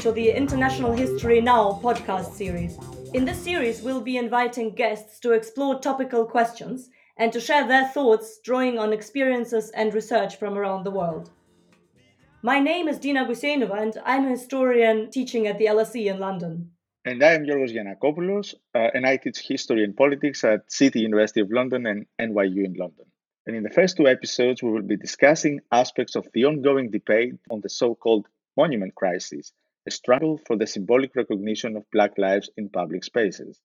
To the International History Now podcast series. In this series, we'll be inviting guests to explore topical questions and to share their thoughts, drawing on experiences and research from around the world. My name is Dina Gusejnova, and I'm a historian teaching at the LSE in London. And I am Yorgos Giannakopoulos, uh, and I teach history and politics at City University of London and NYU in London. And in the first two episodes, we will be discussing aspects of the ongoing debate on the so called monument crisis, struggle for the symbolic recognition of Black lives in public spaces.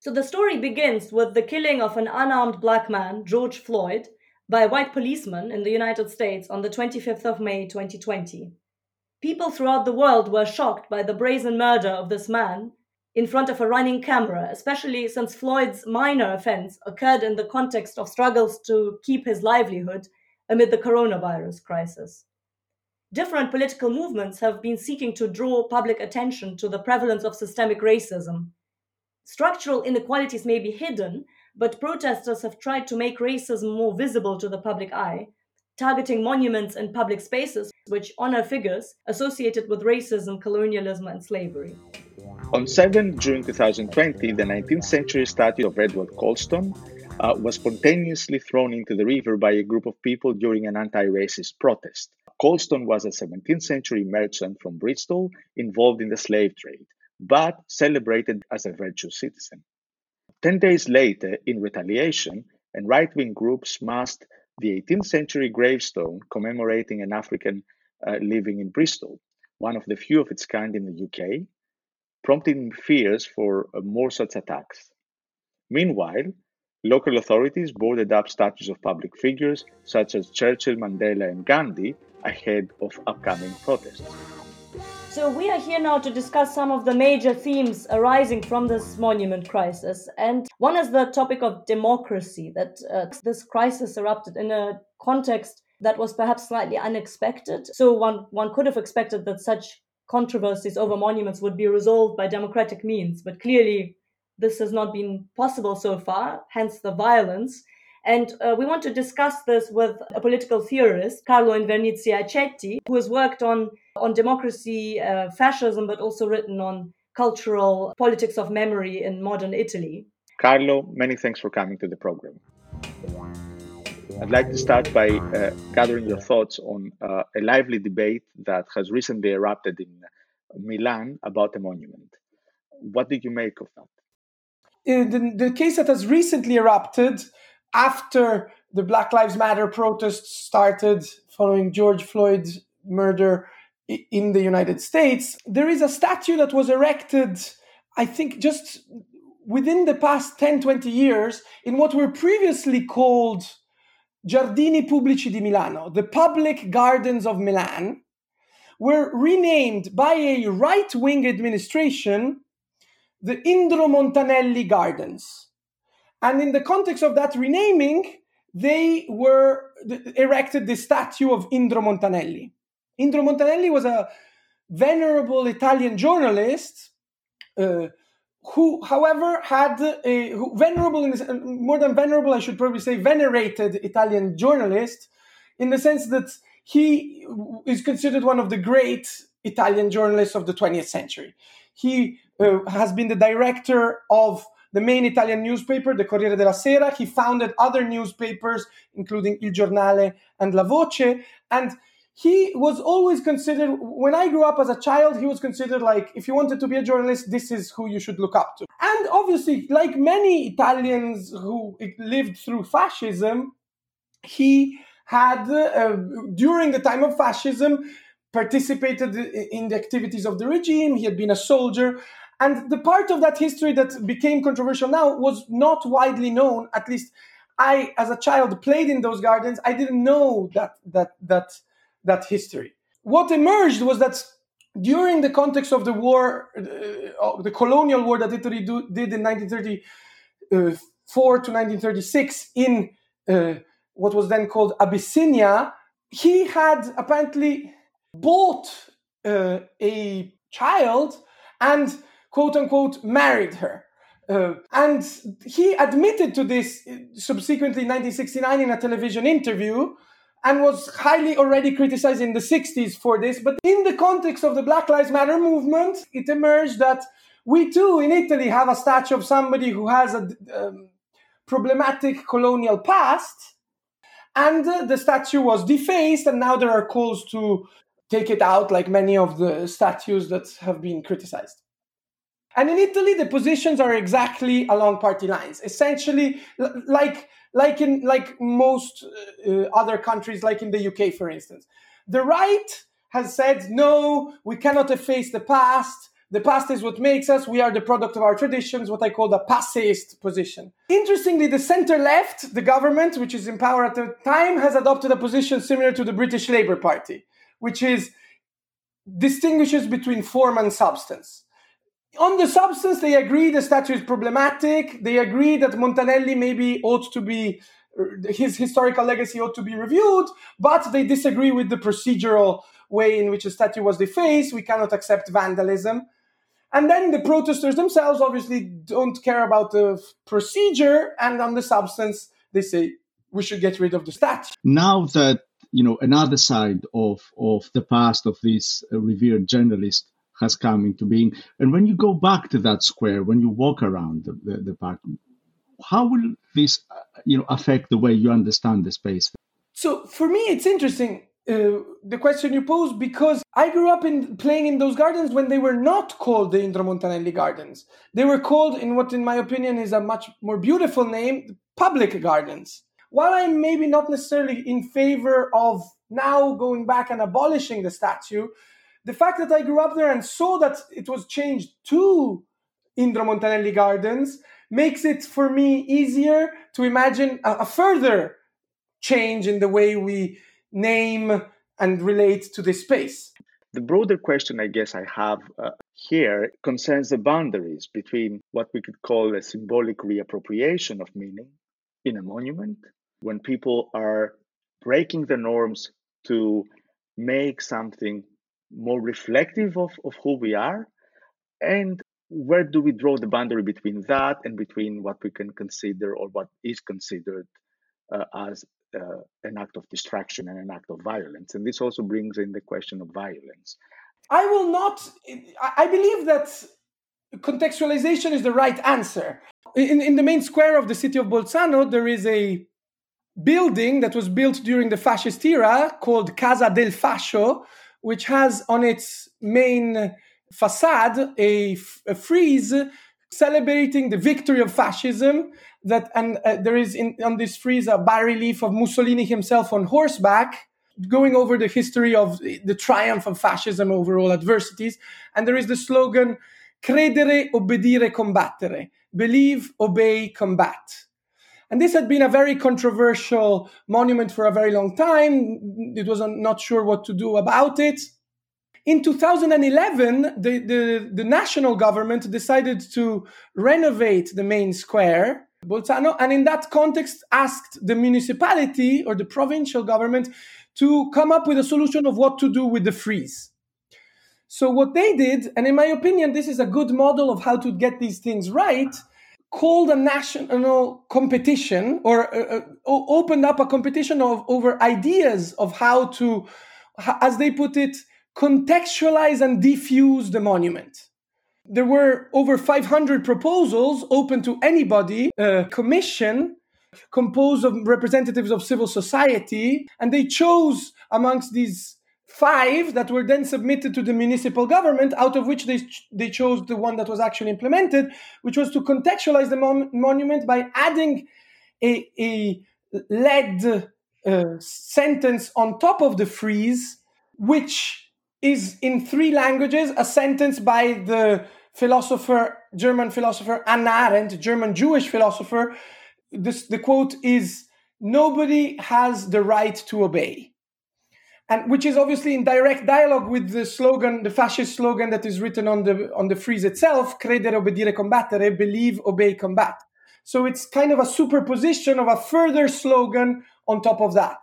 So the story begins with the killing of an unarmed black man, George Floyd, by a white policeman in the United States on the 25th of May 2020. People throughout the world were shocked by the brazen murder of this man in front of a running camera, especially since Floyd's minor offense occurred in the context of struggles to keep his livelihood amid the coronavirus crisis. Different political movements have been seeking to draw public attention to the prevalence of systemic racism. Structural inequalities may be hidden, but protesters have tried to make racism more visible to the public eye targeting monuments and public spaces which honor figures associated with racism, colonialism, and slavery. On 7 June 2020, the 19th century statue of Edward Colston uh, was spontaneously thrown into the river by a group of people during an anti racist protest. Colston was a 17th century merchant from Bristol involved in the slave trade, but celebrated as a virtuous citizen. Ten days later, in retaliation, and right wing groups massed the 18th century gravestone commemorating an African uh, living in Bristol, one of the few of its kind in the UK, prompting fears for uh, more such attacks. Meanwhile, local authorities boarded up statues of public figures such as Churchill, Mandela, and Gandhi ahead of upcoming protests. So, we are here now to discuss some of the major themes arising from this monument crisis. And one is the topic of democracy, that uh, this crisis erupted in a context that was perhaps slightly unexpected. So, one, one could have expected that such controversies over monuments would be resolved by democratic means. But clearly, this has not been possible so far, hence the violence. And uh, we want to discuss this with a political theorist, Carlo Invernizzi Accetti, who has worked on, on democracy, uh, fascism, but also written on cultural politics of memory in modern Italy. Carlo, many thanks for coming to the program. I'd like to start by uh, gathering your thoughts on uh, a lively debate that has recently erupted in Milan about a monument. What did you make of that? Uh, the, the case that has recently erupted after the Black Lives Matter protests started following George Floyd's murder in the United States, there is a statue that was erected, I think, just within the past 10, 20 years in what were previously called Giardini Pubblici di Milano, the public gardens of Milan, were renamed by a right wing administration the Indro Montanelli Gardens. And in the context of that renaming, they were erected the statue of Indro Montanelli. Indro Montanelli was a venerable Italian journalist uh, who, however, had a who, venerable, more than venerable, I should probably say venerated Italian journalist, in the sense that he is considered one of the great Italian journalists of the 20th century. He uh, has been the director of the main Italian newspaper, the Corriere della Sera. He founded other newspapers, including Il Giornale and La Voce. And he was always considered, when I grew up as a child, he was considered like, if you wanted to be a journalist, this is who you should look up to. And obviously, like many Italians who lived through fascism, he had, uh, during the time of fascism, participated in the activities of the regime. He had been a soldier. And the part of that history that became controversial now was not widely known. At least I, as a child, played in those gardens. I didn't know that that that that history. What emerged was that during the context of the war, uh, the colonial war that Italy do, did in 1934 to 1936 in uh, what was then called Abyssinia, he had apparently bought uh, a child and quote unquote married her. Uh, and he admitted to this subsequently in 1969 in a television interview and was highly already criticized in the 60s for this. But in the context of the Black Lives Matter movement, it emerged that we too in Italy have a statue of somebody who has a um, problematic colonial past. And uh, the statue was defaced, and now there are calls to take it out, like many of the statues that have been criticized. And in Italy, the positions are exactly along party lines. Essentially, like like in like most uh, other countries, like in the UK, for instance, the right has said no, we cannot efface the past. The past is what makes us. We are the product of our traditions, what I call the passeist position. Interestingly, the center left, the government, which is in power at the time, has adopted a position similar to the British Labour Party, which is distinguishes between form and substance on the substance, they agree the statue is problematic. They agree that Montanelli maybe ought to be, uh, his historical legacy ought to be reviewed, but they disagree with the procedural way in which the statue was defaced. We cannot accept vandalism. And then the protesters themselves obviously don't care about the procedure, and on the substance, they say we should get rid of the statue. Now that you know another side of of the past of this uh, revered journalist has come into being. And when you go back to that square, when you walk around the, the, the park, how will this uh, you know affect the way you understand the space? So for me, it's interesting. Uh, the question you pose because I grew up in playing in those gardens when they were not called the Indro Montanelli Gardens. They were called in what, in my opinion, is a much more beautiful name, public gardens. While I'm maybe not necessarily in favor of now going back and abolishing the statue, the fact that I grew up there and saw that it was changed to Indro Montanelli Gardens makes it for me easier to imagine a, a further change in the way we name and relate to this space. The broader question, I guess, I have uh, here concerns the boundaries between what we could call a symbolic reappropriation of meaning in a monument, when people are breaking the norms to make something more reflective of, of who we are? And where do we draw the boundary between that and between what we can consider or what is considered uh, as uh, an act of distraction and an act of violence? And this also brings in the question of violence. I will not, I believe that contextualization is the right answer. In, in the main square of the city of Bolzano, there is a building that was built during the fascist era called Casa del Fascio, which has on its main facade a, frieze celebrating the victory of fascism that and uh, there is in, on this frieze a bas-relief of mussolini himself on horseback going over the history of the triumph of fascism over all adversities. And there is the slogan credere obbedire combattere. Believe obey combat and this had been a very controversial monument for a very long time. It was not sure what to do about it. In 2011, the, the, the national government decided to renovate the main square, Bolzano, and in that context asked the municipality or the provincial government to come up with a solution of what to do with the frieze. So, what they did, and in my opinion, this is a good model of how to get these things right, called a national competition or uh, uh opened up a competition of over ideas of how to as they put it contextualize and diffuse the monument. There were over 500 proposals open to anybody a commission composed of representatives of civil society and they chose amongst these five that were then submitted to the municipal government, out of which they, they chose the one that was actually implemented, which was to contextualize the mon- monument by adding a, a lead uh, sentence on top of the frieze, which is in three languages a sentence by the philosopher, German philosopher Hannah Arendt, German Jewish philosopher. This, the quote is Nobody has the right to obey and which is obviously in direct dialogue with the slogan, the fascist slogan that is written on the on the frieze itself: "Credere, obbedire, combattere," believe, obey, combat. So it's kind of a superposition of a further slogan on top of that.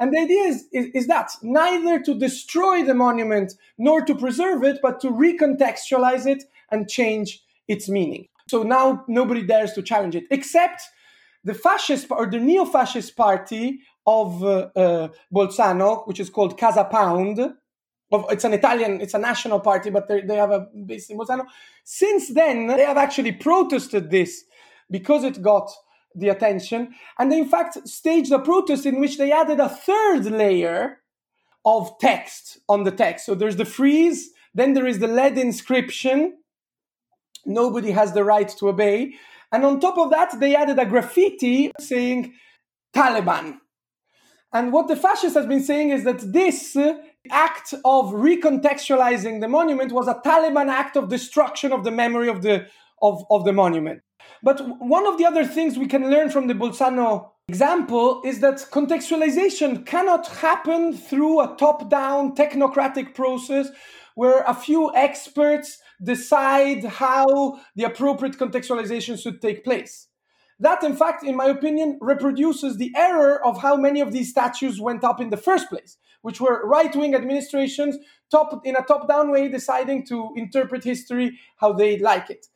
And the idea is, is, is, that neither to destroy the monument nor to preserve it, but to recontextualize it and change its meaning. So now nobody dares to challenge it, except the fascist or the neo fascist party of uh, uh, Bolzano, which is called Casa Pound. Of, it's an Italian, it's a national party, but they have a base in Bolzano. Since then, they have actually protested this because it got the attention. And they, in fact, staged a protest in which they added a third layer of text on the text. So there's the frieze, then there is the lead inscription. Nobody has the right to obey. And on top of that, they added a graffiti saying Taliban. And what the fascists have been saying is that this uh, act of recontextualizing the monument was a Taliban act of destruction of the memory of the, of, of the monument. But one of the other things we can learn from the Bolzano example is that contextualization cannot happen through a top down technocratic process where a few experts decide how the appropriate contextualization should take place. That, in fact, in my opinion, reproduces the error of how many of these statues went up in the first place, which were right wing administrations top, in a top down way deciding to interpret history how they like it.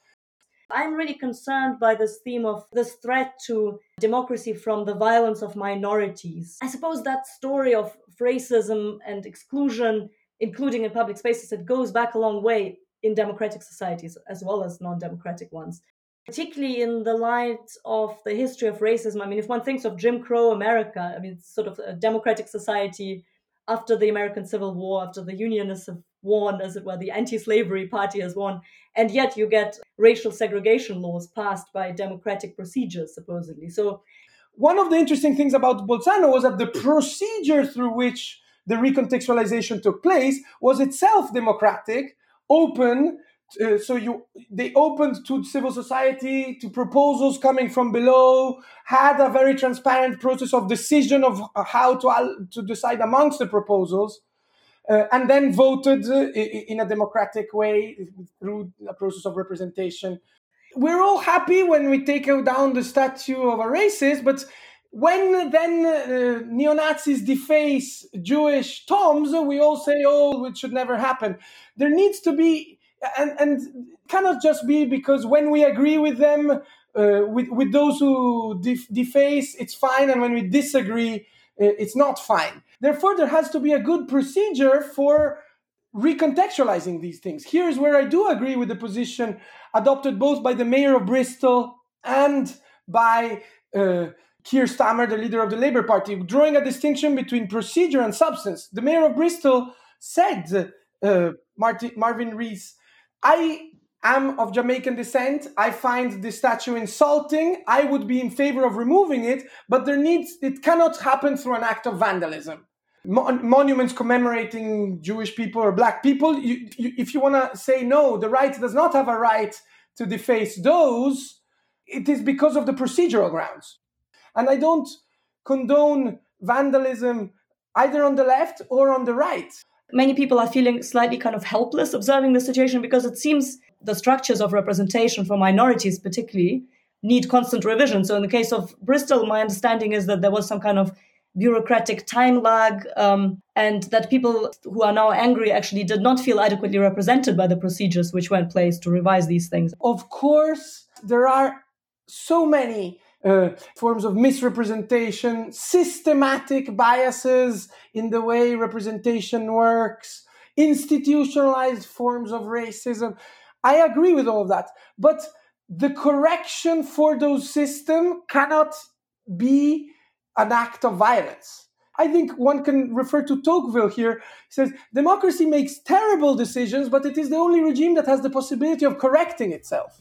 I'm really concerned by this theme of this threat to democracy from the violence of minorities. I suppose that story of racism and exclusion, including in public spaces, it goes back a long way in democratic societies as well as non democratic ones. Particularly in the light of the history of racism. I mean, if one thinks of Jim Crow America, I mean, it's sort of a democratic society after the American Civil War, after the Unionists have won, as it were, the anti slavery party has won. And yet you get racial segregation laws passed by democratic procedures, supposedly. So, one of the interesting things about Bolzano was that the procedure through which the recontextualization took place was itself democratic, open. Uh, so you they opened to civil society to proposals coming from below had a very transparent process of decision of how to to decide amongst the proposals uh, and then voted uh, in a democratic way through a process of representation. We're all happy when we take down the statue of a racist, but when then uh, neo Nazis deface Jewish tombs, we all say, oh, it should never happen. There needs to be, and, and cannot just be because when we agree with them, uh, with, with those who def- deface, it's fine, and when we disagree, uh, it's not fine. Therefore, there has to be a good procedure for recontextualizing these things. Here's where I do agree with the position adopted both by the mayor of Bristol and by uh, Keir Starmer, the leader of the Labour Party, drawing a distinction between procedure and substance. The mayor of Bristol said, uh, Marvin Rees, I am of Jamaican descent. I find the statue insulting. I would be in favor of removing it, but there needs it cannot happen through an act of vandalism monuments commemorating Jewish people or black people, you, you, if you want to say no, the right does not have a right to deface those, it is because of the procedural grounds. And I don't condone vandalism either on the left or on the right. Many people are feeling slightly kind of helpless observing the situation because it seems the structures of representation for minorities, particularly, need constant revision. So, in the case of Bristol, my understanding is that there was some kind of bureaucratic time lag, um, and that people who are now angry actually did not feel adequately represented by the procedures which were in place to revise these things. Of course, there are so many uh, forms of misrepresentation, systematic biases in the way representation works, institutionalized forms of racism. I agree with all of that. But the correction for those systems cannot be an act of violence. I think one can refer to Tocqueville here. He says, Democracy makes terrible decisions, but it is the only regime that has the possibility of correcting itself.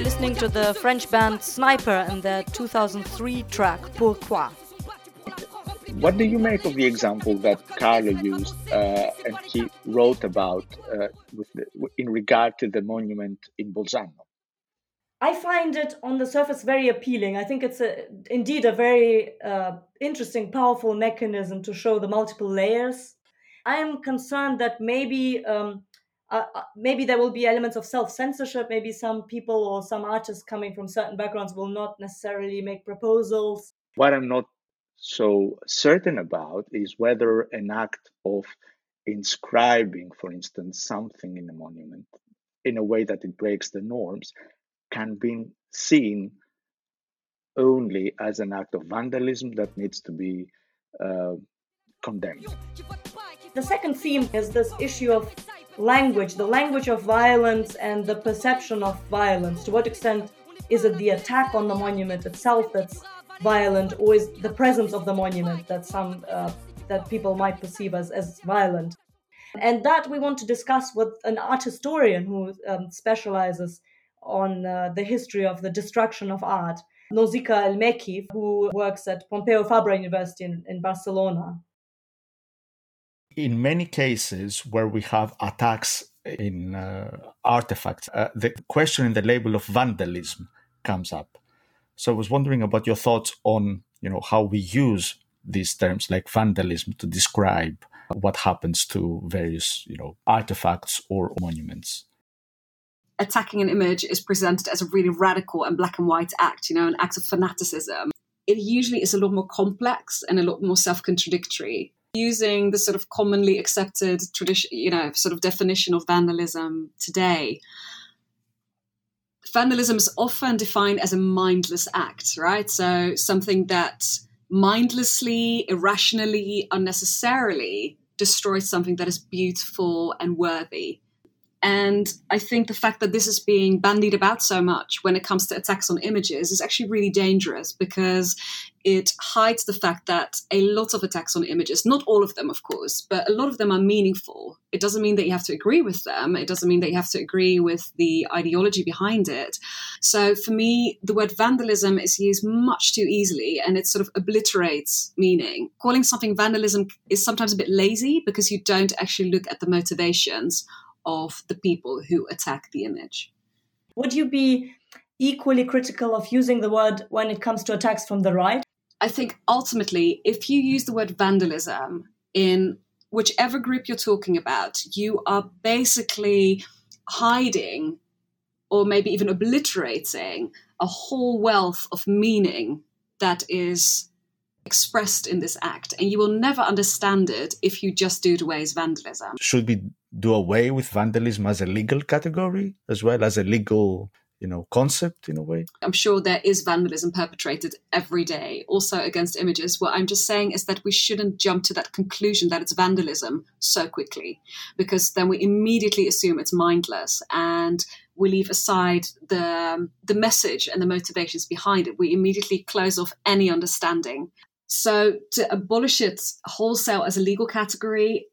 We're listening to the French band Sniper and their 2003 track Pourquoi what do you make of the example that Carlo used uh, and he wrote about uh, the, in regard to the monument in Bolzano? I find it on the surface very appealing. I think it's a, indeed a very uh, interesting, powerful mechanism to show the multiple layers. I am concerned that maybe um, uh, uh maybe there will be elements of self censorship. Maybe some people or some artists coming from certain backgrounds will not necessarily make proposals. What I'm not so certain about is whether an act of inscribing, for instance, something in a monument in a way that it breaks the norms can be seen only as an act of vandalism that needs to be uh, condemned. The second theme is this issue of language, the language of violence and the perception of violence. To what extent is it the attack on the monument itself that's violent, or is the presence of the monument that some uh, that people might perceive as, as violent? And that we want to discuss with an art historian who um, specializes on uh, the history of the destruction of art, Nausikaä El-Mecky, who works at Pompeu Fabra University in, in Barcelona. In many cases where we have attacks in uh, artifacts, uh, the question in the label of vandalism comes up. So I was wondering about your thoughts on, you know, how we use these terms like vandalism to describe what happens to various, you know, artifacts or monuments attacking an image is presented as a really radical and black and white act, you know, an act of fanaticism. It usually is a lot more complex and a lot more self contradictory. Using the sort of commonly accepted tradition, you know, sort of definition of vandalism today, vandalism is often defined as a mindless act, right? So something that mindlessly, irrationally, unnecessarily destroys something that is beautiful and worthy. And I think the fact that this is being bandied about so much when it comes to attacks on images is actually really dangerous because it hides the fact that a lot of attacks on images, not all of them, of course, but a lot of them are meaningful. It doesn't mean that you have to agree with them. It doesn't mean that you have to agree with the ideology behind it. So for me, the word vandalism is used much too easily and it sort of obliterates meaning. Calling something vandalism is sometimes a bit lazy because you don't actually look at the motivations of the people who attack the image. Would you be equally critical of using the word when it comes to attacks from the right? I think ultimately, if you use the word vandalism in whichever group you're talking about, you are basically hiding or maybe even obliterating a whole wealth of meaning that is expressed in this act. And you will never understand it if you just do it away as vandalism. Should we do away with vandalism as a legal category as well as a legal you know concept in a way? I'm sure there is vandalism perpetrated every day also against images. What i'm just saying is that we shouldn't jump to that conclusion that it's vandalism so quickly because then we immediately assume it's mindless and we leave aside the the message and the motivations behind it. We immediately close off any understanding. So to abolish it wholesale as a legal category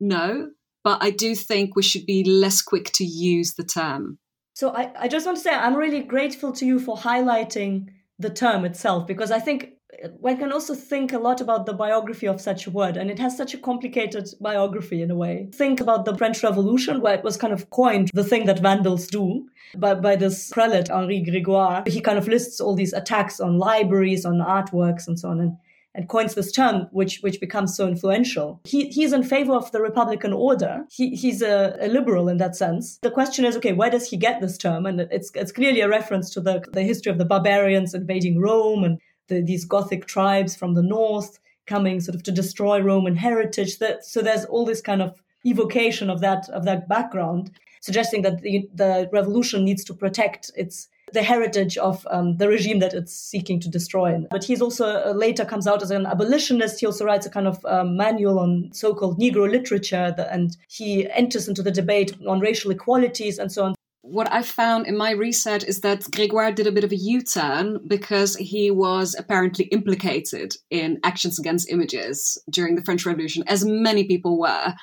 no but I do think we should be less quick to use the term. So I, I just want to say I'm really grateful to you for highlighting the term itself because I think uh, one can also think a lot about the biography of such a word, and it has such a complicated biography in a way. Think about the French Revolution, where it was kind of coined the thing that vandals do by, by this prelate, Henri Grégoire. He kind of lists all these attacks on libraries, on artworks, and so on. And and coins this term, which which becomes so influential. He he's in favor of the Republican order. He he's a, a, liberal in that sense. The question is, okay, where does he get this term? And it's it's clearly a reference to the the history of the barbarians invading Rome and the, these Gothic tribes from the north coming sort of to destroy Roman heritage. That so there's all this kind of evocation of that of that background, suggesting that the the revolution needs to protect its the heritage of um, the regime that it's seeking to destroy. But he's also uh, later comes out as an abolitionist. He also writes a kind of um, manual on so-called Negro literature, and he enters into the debate on racial equalities and so on what I found in my research is that Grégoire did a bit of a U turn because he was apparently implicated in actions against images during the French Revolution, as many people were.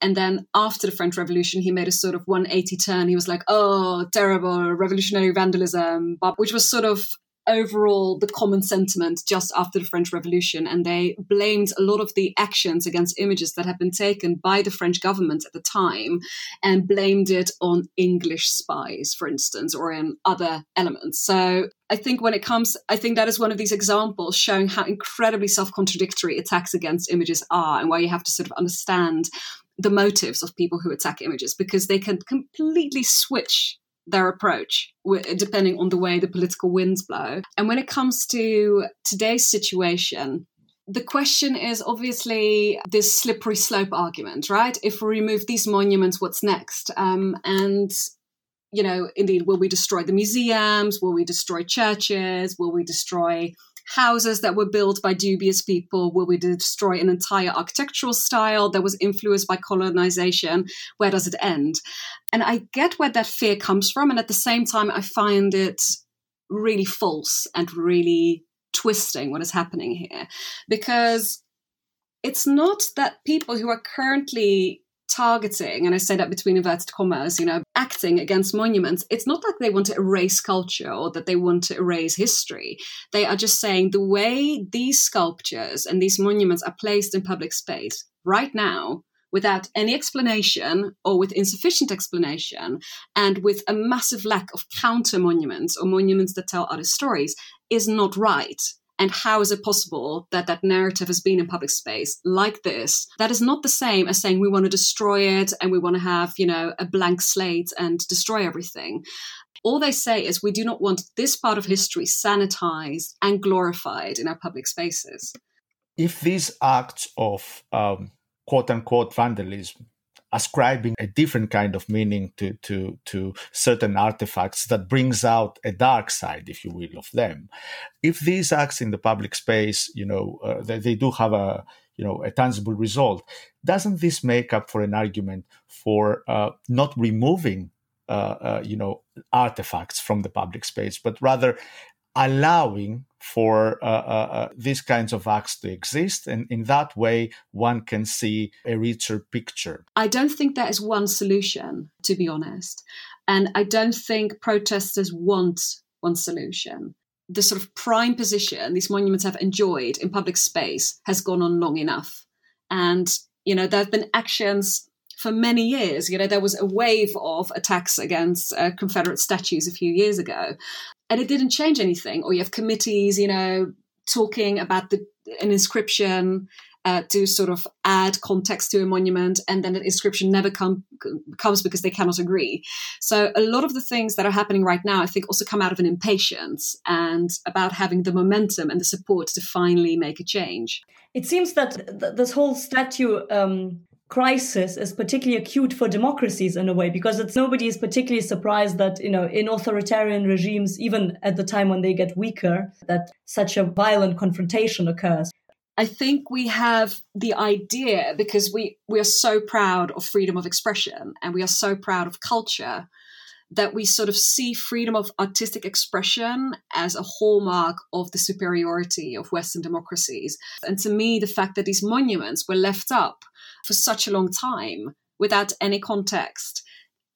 And then after the French Revolution, he made a sort of 180 turn. He was like, oh, terrible revolutionary vandalism, which was sort of overall the common sentiment just after the French Revolution, and they blamed a lot of the actions against images that had been taken by the French government at the time, and blamed it on English spies, for instance, or in other elements. So I think when it comes, I think that is one of these examples showing how incredibly self contradictory attacks against images are, and why you have to sort of understand the motives of people who attack images because they can completely switch their approach depending on the way the political winds blow. And when it comes to today's situation, the question is obviously this slippery slope argument, right? If we remove these monuments, what's next? Um, and you know, indeed, will we destroy the museums? Will we destroy churches? Will we destroy houses that were built by dubious people? Will we destroy an entire architectural style that was influenced by colonization? Where does it end? And I get where that fear comes from. And at the same time, I find it really false and really twisting what is happening here. Because it's not that people who are currently targeting, and I say that between inverted commas, you know, acting against monuments, it's not like they want to erase culture or that they want to erase history. They are just saying the way these sculptures and these monuments are placed in public space right now, without any explanation or with insufficient explanation, and with a massive lack of counter monuments or monuments that tell other stories, is not right and how is it possible that that narrative has been in public space like this that is not the same as saying we want to destroy it and we want to have you know a blank slate and destroy everything? All they say is we do not want this part of history sanitized and glorified in our public spaces. If these acts of um, quote unquote vandalism ascribing a different kind of meaning to, to, to certain artifacts that brings out a dark side, if you will, of them. If these acts in the public space, you know, uh, they, they do have a, you know, a tangible result, doesn't this make up for an argument for uh, not removing uh, uh, you know artifacts from the public space, but rather allowing for uh, uh, uh, these kinds of acts to exist. And in that way, one can see a richer picture. I don't think there is one solution, to be honest. And I don't think protesters want one solution. The sort of prime position these monuments have enjoyed in public space has gone on long enough. And, you know, there have been actions for many years. You know, there was a wave of attacks against uh, Confederate statues a few years ago and it didn't change anything. Or you have committees, you know, talking about the an inscription uh, to sort of add context to a monument, and then the inscription never come, comes because they cannot agree. So a lot of the things that are happening right now, I think, also come out of an impatience and about having the momentum and the support to finally make a change. It seems that th- this whole statue um, crisis is particularly acute for democracies in a way because it's nobody is particularly surprised that you know in authoritarian regimes even at the time when they get weaker that such a violent confrontation occurs i think we have the idea because we we are so proud of freedom of expression and we are so proud of culture that we sort of see freedom of artistic expression as a hallmark of the superiority of Western democracies. And to me, the fact that these monuments were left up for such a long time without any context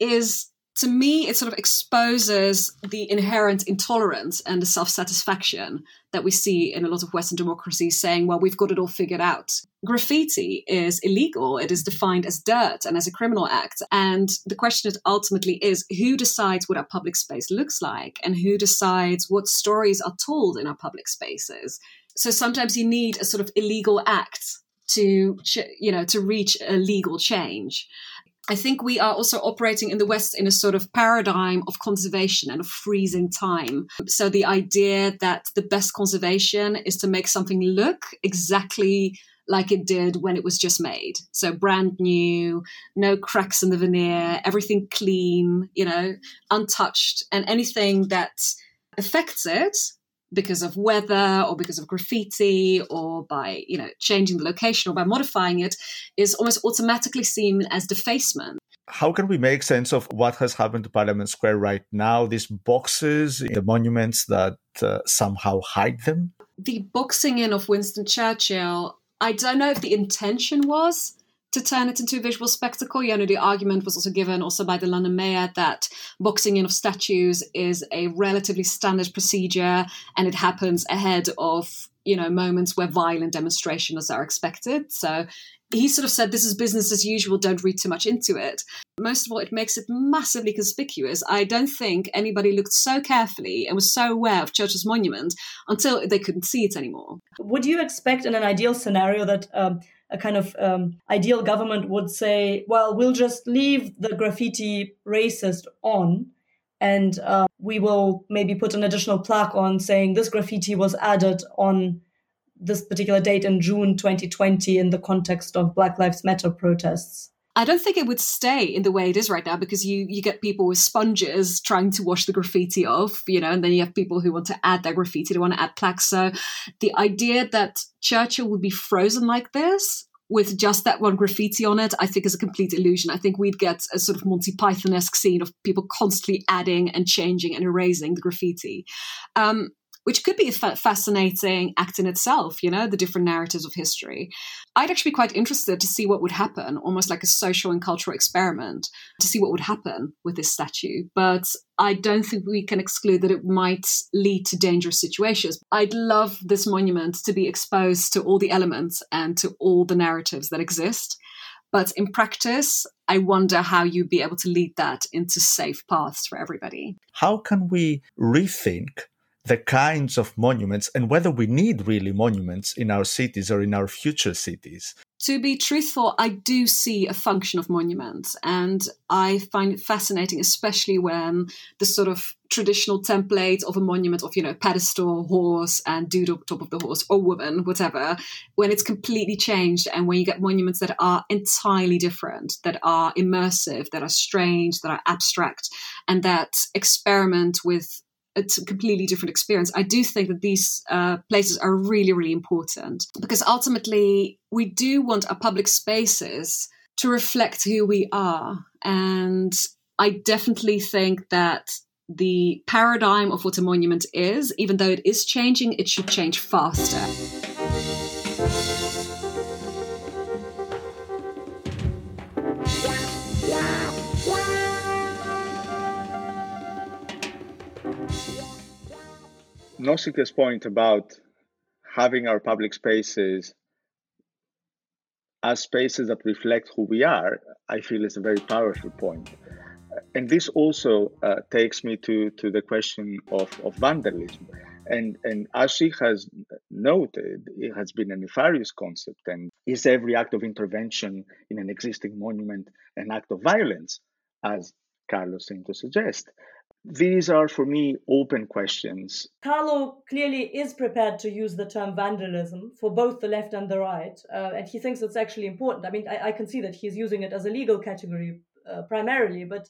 is to me it sort of exposes the inherent intolerance and the self-satisfaction that we see in a lot of western democracies saying well we've got it all figured out. Graffiti is illegal. It is defined as dirt and as a criminal act. And the question ultimately is who decides what our public space looks like and who decides what stories are told in our public spaces. So sometimes you need a sort of illegal act to you know to reach a legal change I think we are also operating in the West in a sort of paradigm of conservation and of freezing time. So the idea that the best conservation is to make something look exactly like it did when it was just made. So brand new, no cracks in the veneer, everything clean, you know, untouched, and anything that affects it because of weather or because of graffiti or by you know changing the location or by modifying it is almost automatically seen as defacement how can we make sense of what has happened to Parliament Square right now? These boxes, the monuments that uh, somehow hide them? The boxing in of Winston Churchill, I don't know if the intention was to turn it into a visual spectacle. You know, the argument was also given also by the London mayor that boxing in of statues is a relatively standard procedure and it happens ahead of you know moments where violent demonstrations are expected. So he sort of said this is business as usual don't read too much into it. Most of all it makes it massively conspicuous. I don't think anybody looked so carefully and was so aware of churchill's monument until they couldn't see it anymore. Would you expect in an ideal scenario that um, a kind of um, ideal government would say well we'll just leave the graffiti racist on and uh, we will maybe put an additional plaque on saying this graffiti was added on this particular date in June 2020 in the context of Black Lives Matter protests. I don't think it would stay in the way it is right now because you you get people with sponges trying to wash the graffiti off, you know, and then you have people who want to add their graffiti, they want to add plaques. So the idea that Churchill would be frozen like this with just that one graffiti on it, I think is a complete illusion. I think we'd get a sort of Monty Python esque scene of people constantly adding and changing and erasing the graffiti. Um, which could be a fa- fascinating act in itself, you know, the different narratives of history. I'd actually be quite interested to see what would happen, almost like a social and cultural experiment, to see what would happen with this statue. But I don't think we can exclude that it might lead to dangerous situations. I'd love this monument to be exposed to all the elements and to all the narratives that exist. But in practice, I wonder how you'd be able to lead that into safe paths for everybody. How can we rethink the kinds of monuments and whether we need really monuments in our cities or in our future cities. To be truthful, I do see a function of monuments, and I find it fascinating, especially when the sort of traditional template of a monument of, you know, pedestal, horse, and dude on top of the horse, or woman, whatever, when it's completely changed, and when you get monuments that are entirely different, that are immersive, that are strange, that are abstract, and that experiment with it's a completely different experience. I do think that these uh, places are really, really important because ultimately we do want our public spaces to reflect who we are. And I definitely think that the paradigm of what a monument is, even though it is changing, it should change faster. Nausikaä's point about having our public spaces as spaces that reflect who we are, I feel is a very powerful point. And this also uh, takes me to, to the question of, of vandalism. And, and as she has noted, it has been a nefarious concept. And is every act of intervention in an existing monument an act of violence, as Carlo's seemed to suggest? These are, for me, open questions. Carlo clearly is prepared to use the term vandalism for both the left and the right, uh, and he thinks it's actually important. I mean, I, I, can see that he's using it as a legal category uh, primarily, but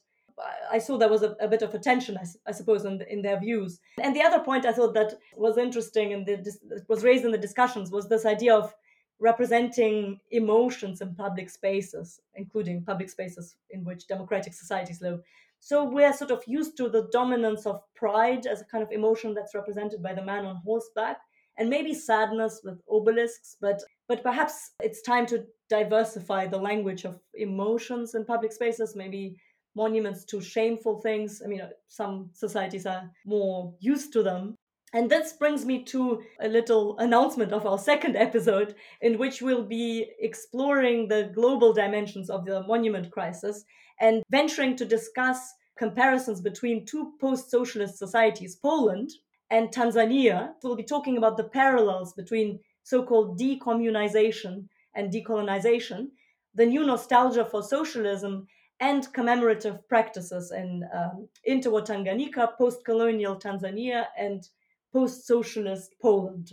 I saw there was a, a bit of a tension, I, I, suppose, in, in their views. And the other point I thought that was interesting and was raised in the discussions was this idea of representing emotions in public spaces, including public spaces in which democratic societies live. So we're sort of used to the dominance of pride as a kind of emotion that's represented by the man on horseback, and maybe sadness with obelisks, but but perhaps it's time to diversify the language of emotions in public spaces, maybe monuments to shameful things. I mean, uh, some societies are more used to them. And this brings me to a little announcement of our second episode, in which we'll be exploring the global dimensions of the monument crisis and venturing to discuss comparisons between two post socialist societies, Poland and Tanzania. We'll be talking about the parallels between so called decommunization and decolonization, the new nostalgia for socialism, and commemorative practices in um, interwar Tanganyika, post colonial Tanzania, and post socialist Poland.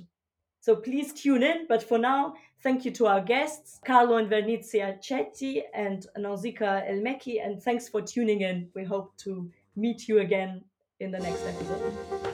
So please tune in. But for now, thank you to our guests, Carlo Invernizzi Accetti and Nausikaä El-Mecky. And thanks for tuning in. We hope to meet you again in the next episode.